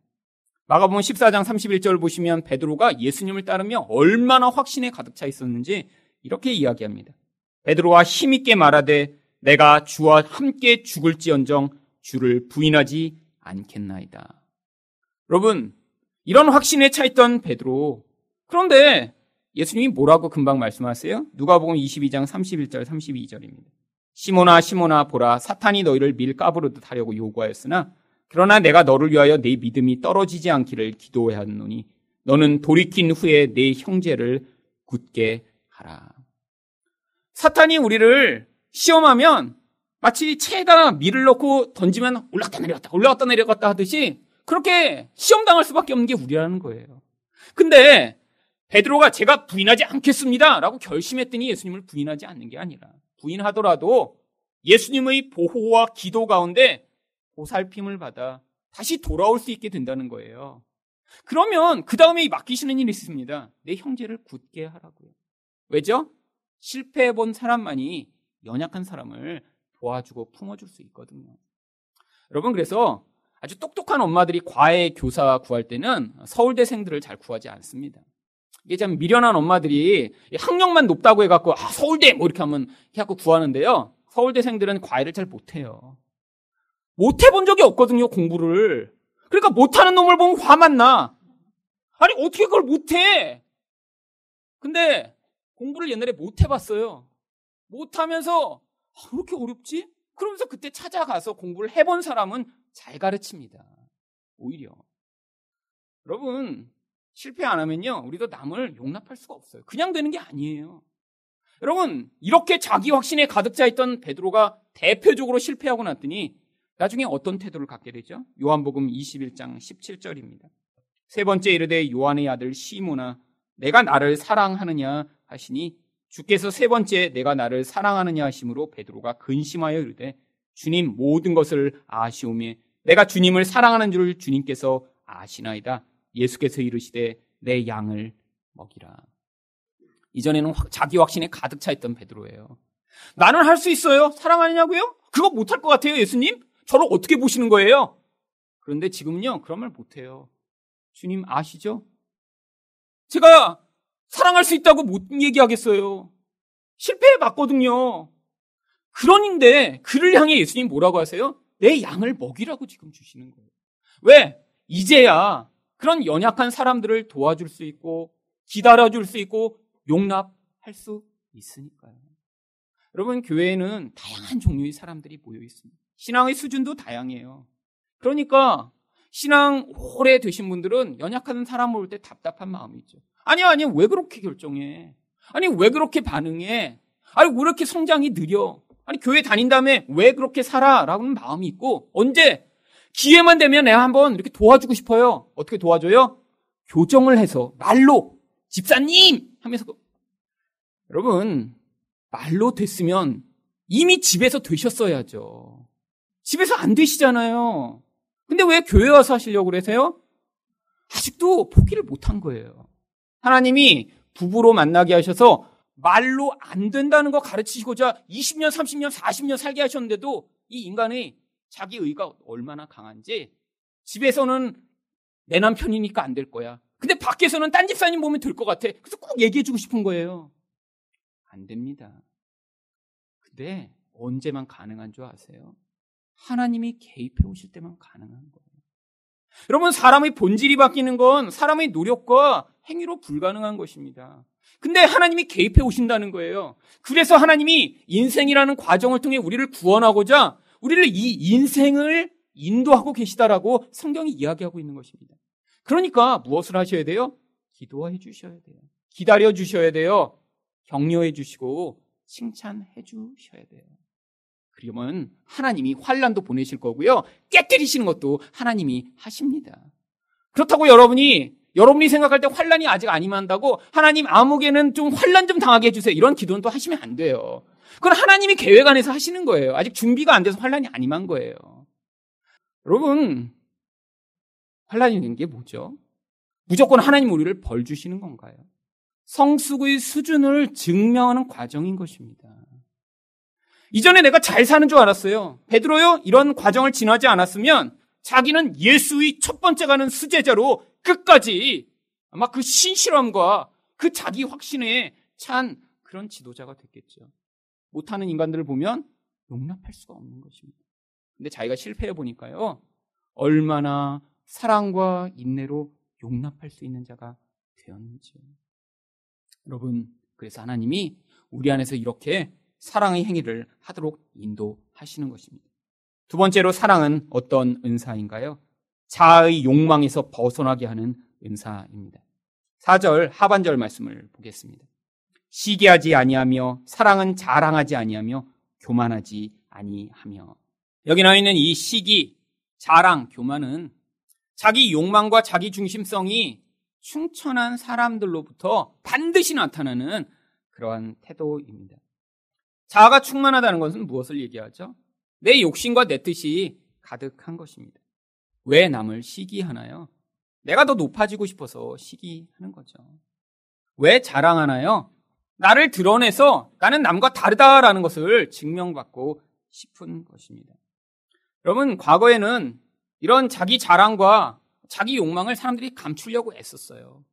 마가복음 14장 31절 보시면 베드로가 예수님을 따르며 얼마나 확신에 가득 차 있었는지 이렇게 이야기합니다. 베드로와 힘있게 말하되 내가 주와 함께 죽을지언정 주를 부인하지 않겠나이다. 여러분, 이런 확신에 차 있던 베드로. 그런데 예수님이 뭐라고 금방 말씀하세요? 누가복음 22장 31절 32절입니다. 시모나 시모나 보라 사탄이 너희를 밀가부르듯 하려고 요구하였으나 그러나 내가 너를 위하여 내 믿음이 떨어지지 않기를 기도하노니 너는 돌이킨 후에 내 형제를 굳게 하라. 사탄이 우리를 시험하면 마치 채에다 밀을 넣고 던지면 올라갔다 내려갔다 올라갔다 내려갔다 하듯이 그렇게 시험당할 수밖에 없는 게 우리라는 거예요. 근데 베드로가 제가 부인하지 않겠습니다. 라고 결심했더니 예수님을 부인하지 않는 게 아니라 부인하더라도 예수님의 보호와 기도 가운데 보살핌을 받아 다시 돌아올 수 있게 된다는 거예요. 그러면 그 다음에 맡기시는 일이 있습니다. 내 형제를 굳게 하라고요. 왜죠? 실패해 본 사람만이 연약한 사람을 도와주고 품어줄 수 있거든요. 여러분 그래서 아주 똑똑한 엄마들이 과외 교사 구할 때는 서울대생들을 잘 구하지 않습니다. 이게 참 미련한 엄마들이 학력만 높다고 해갖고 아 서울대 뭐 이렇게 하면 해갖고 구하는데요. 서울대생들은 과외를 잘 못해요. 못해본 적이 없거든요 공부를. 그러니까 못하는 놈을 보면 화만 나. 아니 어떻게 그걸 못해? 근데 공부를 옛날에 못 해봤어요. 못하면서 아, 왜 이렇게 어렵지? 그러면서 그때 찾아가서 공부를 해본 사람은 잘 가르칩니다. 오히려. 여러분, 실패 안 하면요, 우리도 남을 용납할 수가 없어요. 그냥 되는 게 아니에요. 여러분, 이렇게 자기 확신에 가득 차 있던 베드로가 대표적으로 실패하고 났더니 나중에 어떤 태도를 갖게 되죠? 요한복음 21장 17절입니다. 세 번째 이르되 요한의 아들 시모나 내가 나를 사랑하느냐 하시니 주께서 세 번째 내가 나를 사랑하느냐 하심으로 베드로가 근심하여 이르되 주님 모든 것을 아시오매 내가 주님을 사랑하는 줄을 주님께서 아시나이다. 예수께서 이르시되 내 양을 먹이라. 이전에는 자기 확신에 가득 차 있던 베드로예요. 나는 할 수 있어요. 사랑하느냐고요? 그거 못할 것 같아요, 예수님? 저를 어떻게 보시는 거예요? 그런데 지금은요, 그런 말 못해요. 주님 아시죠? 제가 사랑할 수 있다고 못 얘기하겠어요. 실패해 봤거든요. 그런데 그를 향해 예수님 뭐라고 하세요? 내 양을 먹이라고 지금 주시는 거예요. 왜? 이제야 그런 연약한 사람들을 도와줄 수 있고 기다려줄 수 있고 용납할 수 있으니까요. 여러분 교회에는 다양한 종류의 사람들이 모여 있습니다. 신앙의 수준도 다양해요. 그러니까 신앙 오래 되신 분들은 연약한 사람 볼때 답답한 마음이 있죠. 아니요, 아니요. 왜 그렇게 결정해? 아니, 왜 그렇게 반응해? 아니, 왜 이렇게 성장이 느려? 아니, 교회 다닌 다음에 왜 그렇게 살아? 라는 마음이 있고, 언제? 기회만 되면 내가 한번 이렇게 도와주고 싶어요. 어떻게 도와줘요? 교정을 해서, 말로, 집사님! 하면서. 여러분, 말로 됐으면 이미 집에서 되셨어야죠. 집에서 안 되시잖아요. 근데 왜 교회 와서 하시려고 그러세요? 아직도 포기를 못한 거예요. 하나님이 부부로 만나게 하셔서 말로 안 된다는 거 가르치시고자 20년, 30년, 40년 살게 하셨는데도 이 인간의 자기 의가 얼마나 강한지 집에서는 내 남편이니까 안 될 거야. 근데 밖에서는 딴 집사님 보면 될 것 같아. 그래서 꼭 얘기해주고 싶은 거예요. 안 됩니다. 근데 언제만 가능한 줄 아세요? 하나님이 개입해 오실 때만 가능한 거예요. 여러분, 사람의 본질이 바뀌는 건 사람의 노력과 행위로 불가능한 것입니다. 근데 하나님이 개입해 오신다는 거예요. 그래서 하나님이 인생이라는 과정을 통해 우리를 구원하고자 우리를 이 인생을 인도하고 계시다라고 성경이 이야기하고 있는 것입니다. 그러니까 무엇을 하셔야 돼요? 기도해 주셔야 돼요. 기다려 주셔야 돼요. 격려해 주시고 칭찬해 주셔야 돼요. 그러면 하나님이 환란도 보내실 거고요. 깨뜨리시는 것도 하나님이 하십니다. 그렇다고 여러분이 여러분이 생각할 때 환란이 아직 안 임한다고 하나님 암흑에는 좀 환란 좀 당하게 해주세요. 이런 기도는 또 하시면 안 돼요. 그건 하나님이 계획 안에서 하시는 거예요. 아직 준비가 안 돼서 환란이 안 임한 거예요. 여러분 환란이라는 게 뭐죠? 무조건 하나님 우리를 벌 주시는 건가요? 성숙의 수준을 증명하는 과정인 것입니다. 이전에 내가 잘 사는 줄 알았어요. 베드로요, 이런 과정을 지나지 않았으면 자기는 예수의 첫 번째 가는 수제자로 끝까지 아마 그 신실함과 그 자기 확신에 찬 그런 지도자가 됐겠죠. 못하는 인간들을 보면 용납할 수가 없는 것입니다. 근데 자기가 실패해 보니까요, 얼마나 사랑과 인내로 용납할 수 있는 자가 되었는지요. 여러분, 그래서 하나님이 우리 안에서 이렇게 사랑의 행위를 하도록 인도하시는 것입니다. 두 번째로 사랑은 어떤 은사인가요? 자아의 욕망에서 벗어나게 하는 은사입니다. 4절 하반절 말씀을 보겠습니다. 시기하지 아니하며 사랑은 자랑하지 아니하며 교만하지 아니하며 여기 나와 있는 이 시기, 자랑, 교만은 자기 욕망과 자기 중심성이 충천한 사람들로부터 반드시 나타나는 그러한 태도입니다. 자아가 충만하다는 것은 무엇을 얘기하죠? 내 욕심과 내 뜻이 가득한 것입니다. 왜 남을 시기하나요? 내가 더 높아지고 싶어서 시기하는 거죠. 왜 자랑하나요? 나를 드러내서 나는 남과 다르다라는 것을 증명받고 싶은 것입니다. 여러분, 과거에는 이런 자기 자랑과 자기 욕망을 사람들이 감추려고 애썼어요.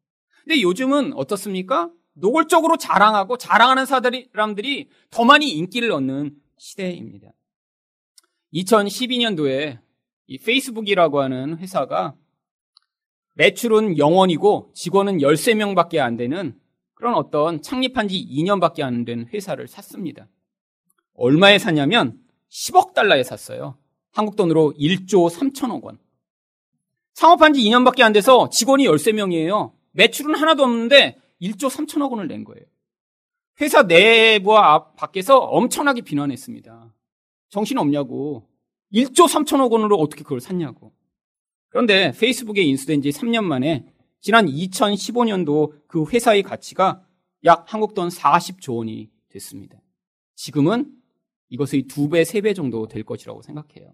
근데 요즘은 어떻습니까? 노골적으로 자랑하고 자랑하는 사람들이 더 많이 인기를 얻는 시대입니다. 2012년도에 이 페이스북이라고 하는 회사가 매출은 0원이고 직원은 13명밖에 안 되는 그런 어떤 창립한 지 2년밖에 안 된 회사를 샀습니다. 얼마에 샀냐면 10억 달러에 샀어요. 한국 돈으로 1조 3천억 원. 창업한 지 2년밖에 안 돼서 직원이 13명이에요. 매출은 하나도 없는데 1조 3천억 원을 낸 거예요. 회사 내부와 밖에서 엄청나게 비난했습니다. 정신 없냐고. 1조 3천억 원으로 어떻게 그걸 샀냐고. 그런데 페이스북에 인수된 지 3년 만에 지난 2015년도 그 회사의 가치가 약 한국 돈 40조 원이 됐습니다. 지금은 이것의 두 배, 세 배 정도 될 것이라고 생각해요.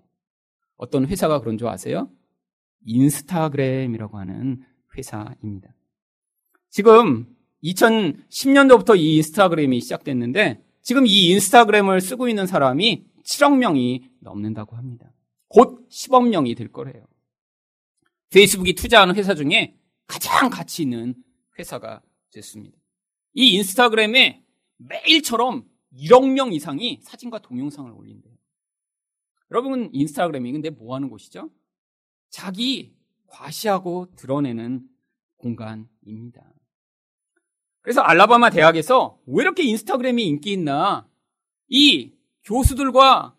어떤 회사가 그런 줄 아세요? 인스타그램이라고 하는 회사입니다. 지금 2010년도부터 이 인스타그램이 시작됐는데 지금 이 인스타그램을 쓰고 있는 사람이 7억 명이 넘는다고 합니다. 곧 10억 명이 될 거래요. 페이스북이 투자하는 회사 중에 가장 가치 있는 회사가 됐습니다. 이 인스타그램에 매일처럼 1억 명 이상이 사진과 동영상을 올린대요. 여러분 인스타그램이 근데 뭐 하는 곳이죠? 자기 과시하고 드러내는 공간입니다. 그래서 알라바마 대학에서 왜 이렇게 인스타그램이 인기 있나? 이 교수들과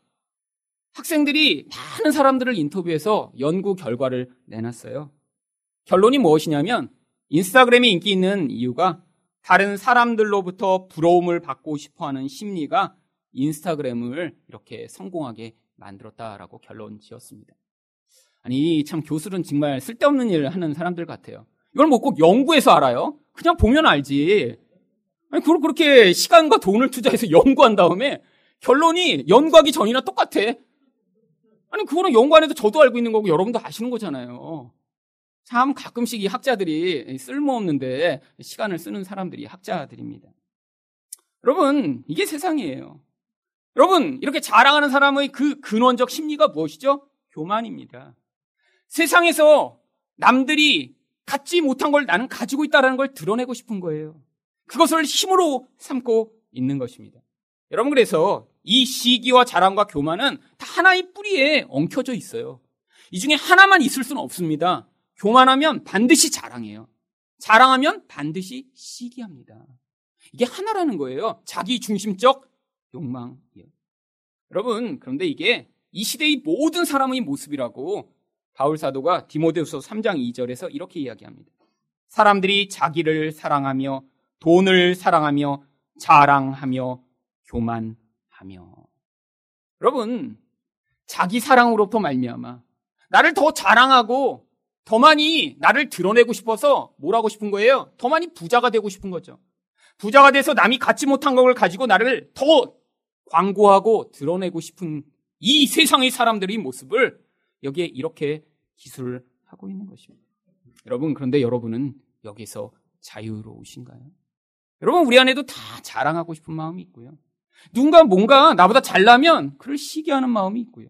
학생들이 많은 사람들을 인터뷰해서 연구 결과를 내놨어요. 결론이 무엇이냐면 인스타그램이 인기 있는 이유가 다른 사람들로부터 부러움을 받고 싶어 하는 심리가 인스타그램을 이렇게 성공하게 만들었다라고 결론 지었습니다. 아니, 참 교수는 정말 쓸데없는 일을 하는 사람들 같아요. 이걸 뭐 꼭 연구해서 알아요? 그냥 보면 알지. 아니, 그렇게 시간과 돈을 투자해서 연구한 다음에 결론이 연구하기 전이나 똑같아. 아니, 그거는 연구 안 해도 저도 알고 있는 거고 여러분도 아시는 거잖아요. 참 가끔씩 이 학자들이 쓸모없는데 시간을 쓰는 사람들이 학자들입니다. 여러분, 이게 세상이에요. 여러분, 이렇게 자랑하는 사람의 그 근원적 심리가 무엇이죠? 교만입니다. 세상에서 남들이 갖지 못한 걸 나는 가지고 있다는 걸 드러내고 싶은 거예요. 그것을 힘으로 삼고 있는 것입니다. 여러분, 그래서 이 시기와 자랑과 교만은 다 하나의 뿌리에 엉켜져 있어요. 이 중에 하나만 있을 수는 없습니다. 교만하면 반드시 자랑해요. 자랑하면 반드시 시기합니다. 이게 하나라는 거예요. 자기 중심적 욕망이에요. 여러분, 그런데 이게 이 시대의 모든 사람의 모습이라고 바울 사도가 디모데후서 3장 2절에서 이렇게 이야기합니다. 사람들이 자기를 사랑하며 돈을 사랑하며 자랑하며 교만하며 여러분 자기 사랑으로부터 말미암아 나를 더 자랑하고 더 많이 나를 드러내고 싶어서 뭘 하고 싶은 거예요? 더 많이 부자가 되고 싶은 거죠. 부자가 돼서 남이 갖지 못한 걸 가지고 나를 더 광고하고 드러내고 싶은 이 세상의 사람들의 모습을 여기에 이렇게 기술을 하고 있는 것입니다. 여러분, 그런데 여러분은 여기서 자유로우신가요? 여러분, 우리 안에도 다 자랑하고 싶은 마음이 있고요. 누군가 뭔가 나보다 잘나면 그를 시기하는 마음이 있고요.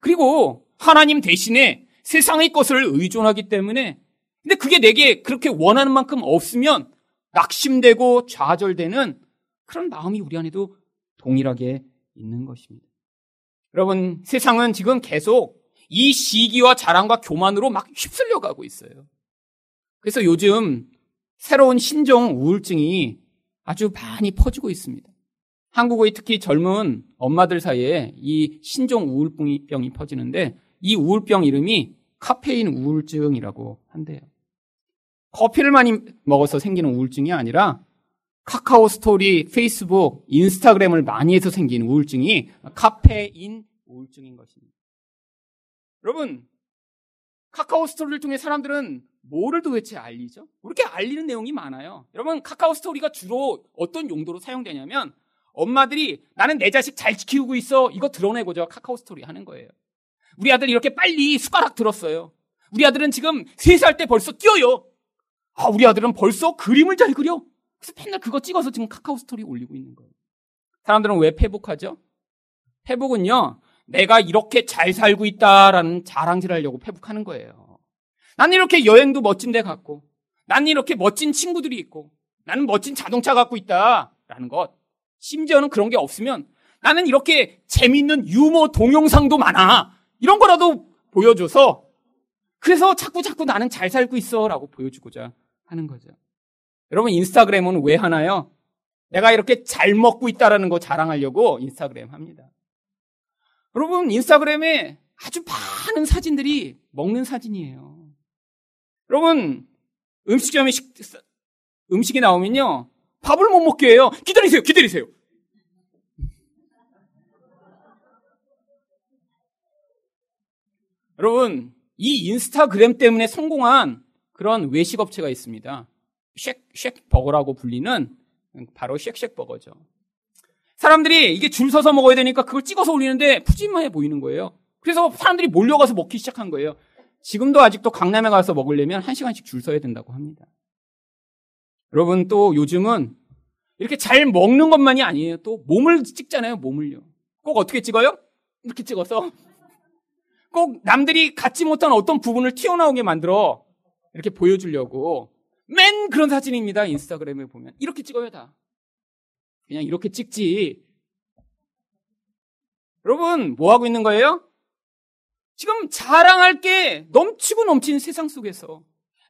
그리고 하나님 대신에 세상의 것을 의존하기 때문에 근데 그게 내게 그렇게 원하는 만큼 없으면 낙심되고 좌절되는 그런 마음이 우리 안에도 동일하게 있는 것입니다. 여러분, 세상은 지금 계속 이 시기와 자랑과 교만으로 막 휩쓸려 가고 있어요. 그래서 요즘 새로운 신종 우울증이 아주 많이 퍼지고 있습니다. 한국의 특히 젊은 엄마들 사이에 이 신종 우울병이 퍼지는데 이 우울병 이름이 카페인 우울증이라고 한대요. 커피를 많이 먹어서 생기는 우울증이 아니라 카카오 스토리, 페이스북, 인스타그램을 많이 해서 생긴 우울증이 카페인 우울증인 것입니다. 여러분, 카카오 스토리를 통해 사람들은 뭐를 도대체 알리죠? 왜 이렇게 알리는 내용이 많아요? 여러분, 카카오 스토리가 주로 어떤 용도로 사용되냐면 엄마들이 나는 내 자식 잘 키우고 있어. 이거 드러내고자 카카오 스토리 하는 거예요. 우리 아들 이렇게 빨리 숟가락 들었어요. 우리 아들은 지금 3살 때 벌써 뛰어요. 아, 우리 아들은 벌써 그림을 잘 그려. 그래서 맨날 그거 찍어서 지금 카카오 스토리 올리고 있는 거예요. 사람들은 왜 페북하죠? 페북은요, 내가 이렇게 잘 살고 있다라는 자랑질 하려고 페북하는 거예요. 나는 이렇게 여행도 멋진 데 갔고, 나는 이렇게 멋진 친구들이 있고, 나는 멋진 자동차 갖고 있다라는 것. 심지어는 그런 게 없으면 나는 이렇게 재밌는 유머 동영상도 많아. 이런 거라도 보여줘서 그래서 자꾸 자꾸 나는 잘 살고 있어 라고 보여주고자 하는 거죠. 여러분 인스타그램은 왜 하나요? 내가 이렇게 잘 먹고 있다라는 거 자랑하려고 인스타그램 합니다. 여러분 인스타그램에 아주 많은 사진들이 먹는 사진이에요. 여러분 음식점에 식, 음식이 나오면요 밥을 못 먹게 해요. 기다리세요, 기다리세요. 여러분 이 인스타그램 때문에 성공한 그런 외식 업체가 있습니다. 쉑, 쉑 버거라고 불리는 바로 쉑쉑 버거죠. 사람들이 이게 줄 서서 먹어야 되니까 그걸 찍어서 올리는데 푸짐해 보이는 거예요. 그래서 사람들이 몰려가서 먹기 시작한 거예요. 지금도 아직도 강남에 가서 먹으려면 한 시간씩 줄 서야 된다고 합니다. 여러분 또 요즘은 이렇게 잘 먹는 것만이 아니에요. 또 몸을 찍잖아요. 몸을요. 꼭 어떻게 찍어요? 이렇게 찍어서 꼭 남들이 갖지 못한 어떤 부분을 튀어나오게 만들어 이렇게 보여주려고 맨 그런 사진입니다. 인스타그램에 보면. 이렇게 찍어요, 다. 그냥 이렇게 찍지. 여러분, 뭐 하고 있는 거예요? 지금 자랑할 게 넘치고 넘치는 세상 속에서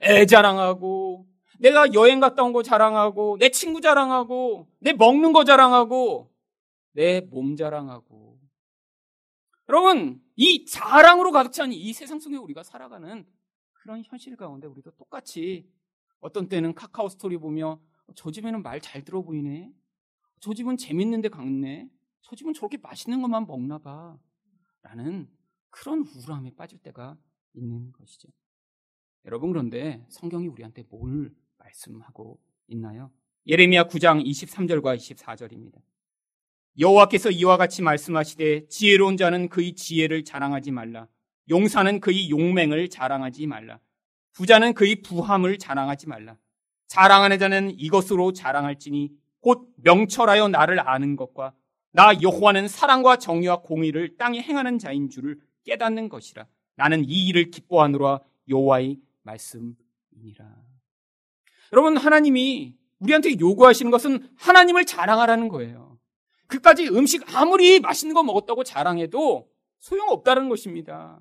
애 자랑하고, 내가 여행 갔다 온 거 자랑하고, 내 친구 자랑하고, 내 먹는 거 자랑하고, 내 몸 자랑하고. 여러분, 이 자랑으로 가득 찬 이 세상 속에 우리가 살아가는 그런 현실 가운데 우리도 똑같이 어떤 때는 카카오 스토리 보며 저 집에는 말 잘 들어 보이네. 저 집은 재밌는데 강네. 저 집은 저렇게 맛있는 것만 먹나 봐. 라는 그런 우울함에 빠질 때가 있는 것이죠. 여러분 그런데 성경이 우리한테 뭘 말씀하고 있나요? 예레미야 9장 23절과 24절입니다. 여호와께서 이와 같이 말씀하시되 지혜로운 자는 그의 지혜를 자랑하지 말라. 용사는 그의 용맹을 자랑하지 말라. 부자는 그의 부함을 자랑하지 말라. 자랑하는 자는 이것으로 자랑할지니 곧 명철하여 나를 아는 것과 나 여호와는 사랑과 정의와 공의를 땅에 행하는 자인 줄을 깨닫는 것이라. 나는 이 일을 기뻐하노라 여호와의 말씀이니라. 여러분 하나님이 우리한테 요구하시는 것은 하나님을 자랑하라는 거예요. 그까지 음식 아무리 맛있는 거 먹었다고 자랑해도 소용없다는 것입니다.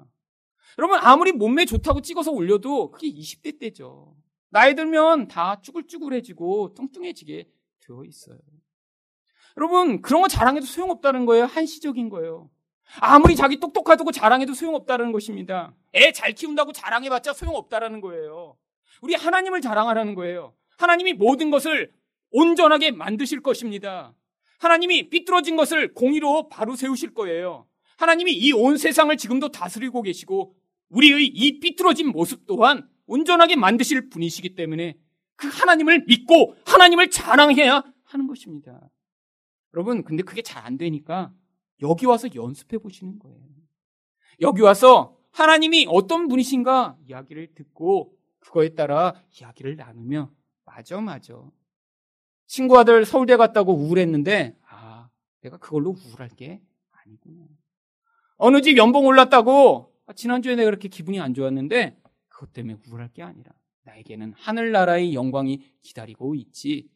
여러분 아무리 몸매 좋다고 찍어서 올려도 그게 20대 때죠. 나이 들면 다 쭈글쭈글해지고 뚱뚱해지게 되어 있어요. 여러분 그런 거 자랑해도 소용없다는 거예요. 한시적인 거예요. 아무리 자기 똑똑하다고 자랑해도 소용없다는 것입니다. 애 잘 키운다고 자랑해봤자 소용없다라는 거예요. 우리 하나님을 자랑하라는 거예요. 하나님이 모든 것을 온전하게 만드실 것입니다. 하나님이 삐뚤어진 것을 공의로 바로 세우실 거예요. 하나님이 이 온 세상을 지금도 다스리고 계시고 우리의 이 삐뚤어진 모습 또한 온전하게 만드실 분이시기 때문에 그 하나님을 믿고 하나님을 자랑해야 하는 것입니다. 여러분, 근데 그게 잘 안 되니까 여기 와서 연습해 보시는 거예요. 여기 와서 하나님이 어떤 분이신가 이야기를 듣고 그거에 따라 이야기를 나누며 맞아, 맞아. 친구 아들 서울대 갔다고 우울했는데, 아, 내가 그걸로 우울할 게 아니구나. 어느 집 연봉 올랐다고 아, 지난주에 내가 그렇게 기분이 안 좋았는데 그것 때문에 우울할 게 아니라 나에게는 하늘나라의 영광이 기다리고 있지.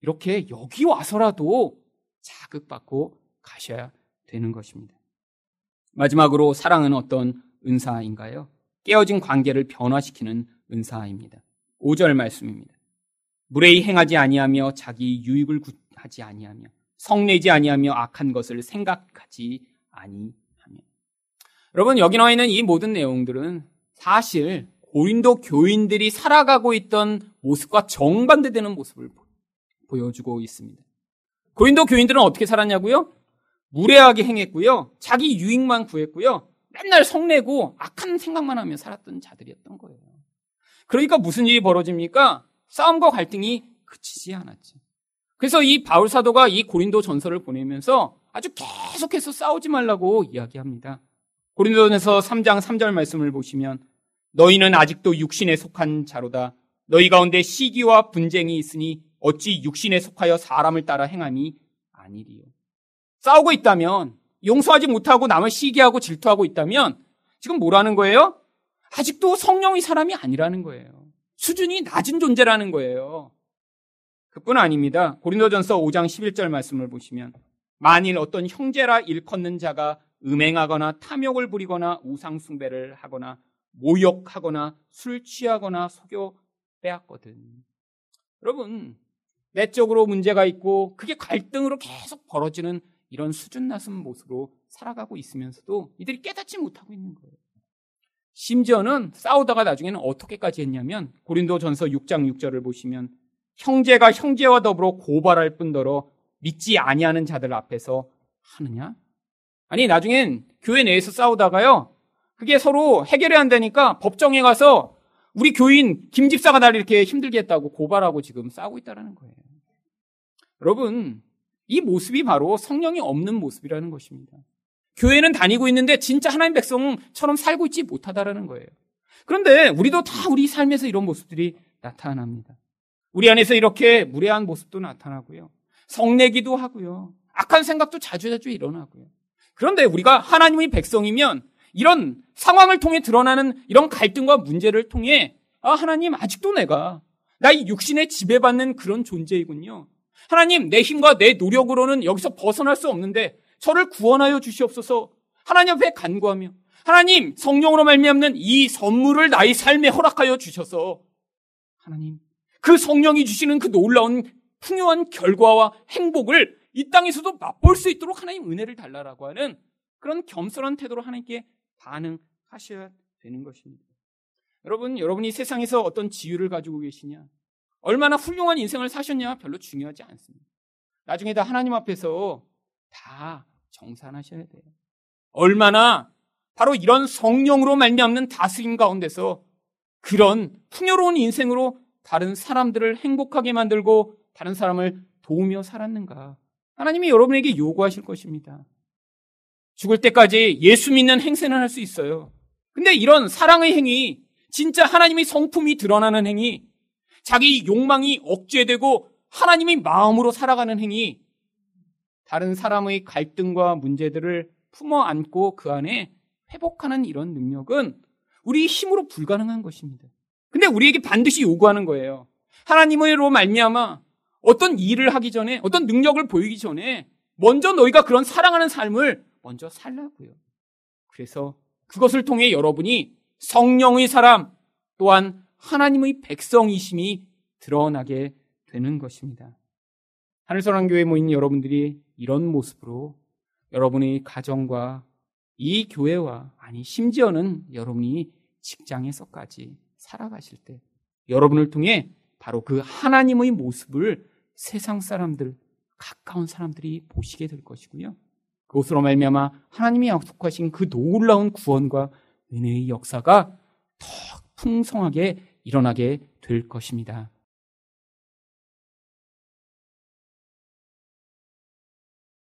이렇게 여기 와서라도 자극받고 가셔야 되는 것입니다. 마지막으로 사랑은 어떤 은사인가요? 깨어진 관계를 변화시키는 은사입니다. 5절 말씀입니다. 무례히 행하지 아니하며 자기 유익을 구하지 아니하며 성내지 아니하며 악한 것을 생각하지 아니 여러분 여기 나와 있는 이 모든 내용들은 사실 고린도 교인들이 살아가고 있던 모습과 정반대되는 모습을 보여주고 있습니다. 고린도 교인들은 어떻게 살았냐고요? 무례하게 행했고요. 자기 유익만 구했고요. 맨날 성내고 악한 생각만 하며 살았던 자들이었던 거예요. 그러니까 무슨 일이 벌어집니까? 싸움과 갈등이 그치지 않았죠. 그래서 이 바울 사도가 이 고린도 전설을 보내면서 아주 계속해서 싸우지 말라고 이야기합니다. 고린도전에서 3장 3절 말씀을 보시면 너희는 아직도 육신에 속한 자로다. 너희 가운데 시기와 분쟁이 있으니 어찌 육신에 속하여 사람을 따라 행함이 아니리요. 싸우고 있다면 용서하지 못하고 남을 시기하고 질투하고 있다면 지금 뭐라는 거예요? 아직도 성령의 사람이 아니라는 거예요. 수준이 낮은 존재라는 거예요. 그뿐 아닙니다. 고린도전서 5장 11절 말씀을 보시면 만일 어떤 형제라 일컫는 자가 음행하거나 탐욕을 부리거나 우상숭배를 하거나 모욕하거나 술 취하거나 속여 빼앗거든. 여러분, 내적으로 문제가 있고 그게 갈등으로 계속 벌어지는 이런 수준 낮은 모습으로 살아가고 있으면서도 이들이 깨닫지 못하고 있는 거예요. 심지어는 싸우다가 나중에는 어떻게까지 했냐면 고린도 전서 6장 6절을 보시면 형제가 형제와 더불어 고발할 뿐더러 믿지 아니하는 자들 앞에서 하느냐? 아니 나중엔 교회 내에서 싸우다가요. 그게 서로 해결이 안 되니까 법정에 가서 우리 교인 김 집사가 나를 이렇게 힘들게 했다고 고발하고 지금 싸우고 있다는 거예요. 여러분, 이 모습이 바로 성령이 없는 모습이라는 것입니다. 교회는 다니고 있는데 진짜 하나님 백성처럼 살고 있지 못하다라는 거예요. 그런데 우리도 다 우리 삶에서 이런 모습들이 나타납니다. 우리 안에서 이렇게 무례한 모습도 나타나고요. 성내기도 하고요. 악한 생각도 자주 자주 일어나고요. 그런데 우리가 하나님의 백성이면 이런 상황을 통해 드러나는 이런 갈등과 문제를 통해 아, 하나님, 아직도 내가 나의 육신에 지배받는 그런 존재이군요. 하나님, 내 힘과 내 노력으로는 여기서 벗어날 수 없는데 저를 구원하여 주시옵소서. 하나님 앞에 간구하며 하나님, 성령으로 말미암는 이 선물을 나의 삶에 허락하여 주셔서 하나님, 그 성령이 주시는 그 놀라운 풍요한 결과와 행복을 이 땅에서도 맛볼 수 있도록 하나님 은혜를 달라라고 하는 그런 겸손한 태도로 하나님께 반응하셔야 되는 것입니다. 여러분, 여러분이 세상에서 어떤 지위를 가지고 계시냐, 얼마나 훌륭한 인생을 사셨냐 별로 중요하지 않습니다. 나중에 다 하나님 앞에서 다 정산하셔야 돼요. 얼마나 바로 이런 성령으로 말미암는 다스림 가운데서 그런 풍요로운 인생으로 다른 사람들을 행복하게 만들고 다른 사람을 도우며 살았는가. 하나님이 여러분에게 요구하실 것입니다. 죽을 때까지 예수 믿는 행세는 할 수 있어요. 근데 이런 사랑의 행위, 진짜 하나님의 성품이 드러나는 행위, 자기 욕망이 억제되고 하나님의 마음으로 살아가는 행위, 다른 사람의 갈등과 문제들을 품어 안고 그 안에 회복하는 이런 능력은 우리 힘으로 불가능한 것입니다. 근데 우리에게 반드시 요구하는 거예요. 하나님으로 말미암아 어떤 일을 하기 전에 어떤 능력을 보이기 전에 먼저 너희가 그런 사랑하는 삶을 먼저 살라고요. 그래서 그것을 통해 여러분이 성령의 사람 또한 하나님의 백성이심이 드러나게 되는 것입니다. 하늘선한교회 모인 여러분들이 이런 모습으로 여러분의 가정과 이 교회와 아니 심지어는 여러분이 직장에서까지 살아가실 때 여러분을 통해 바로 그 하나님의 모습을 세상 사람들 가까운 사람들이 보시게 될 것이고요. 그것으로 말미암아 하나님이 약속하신 그 놀라운 구원과 은혜의 역사가 더 풍성하게 일어나게 될 것입니다.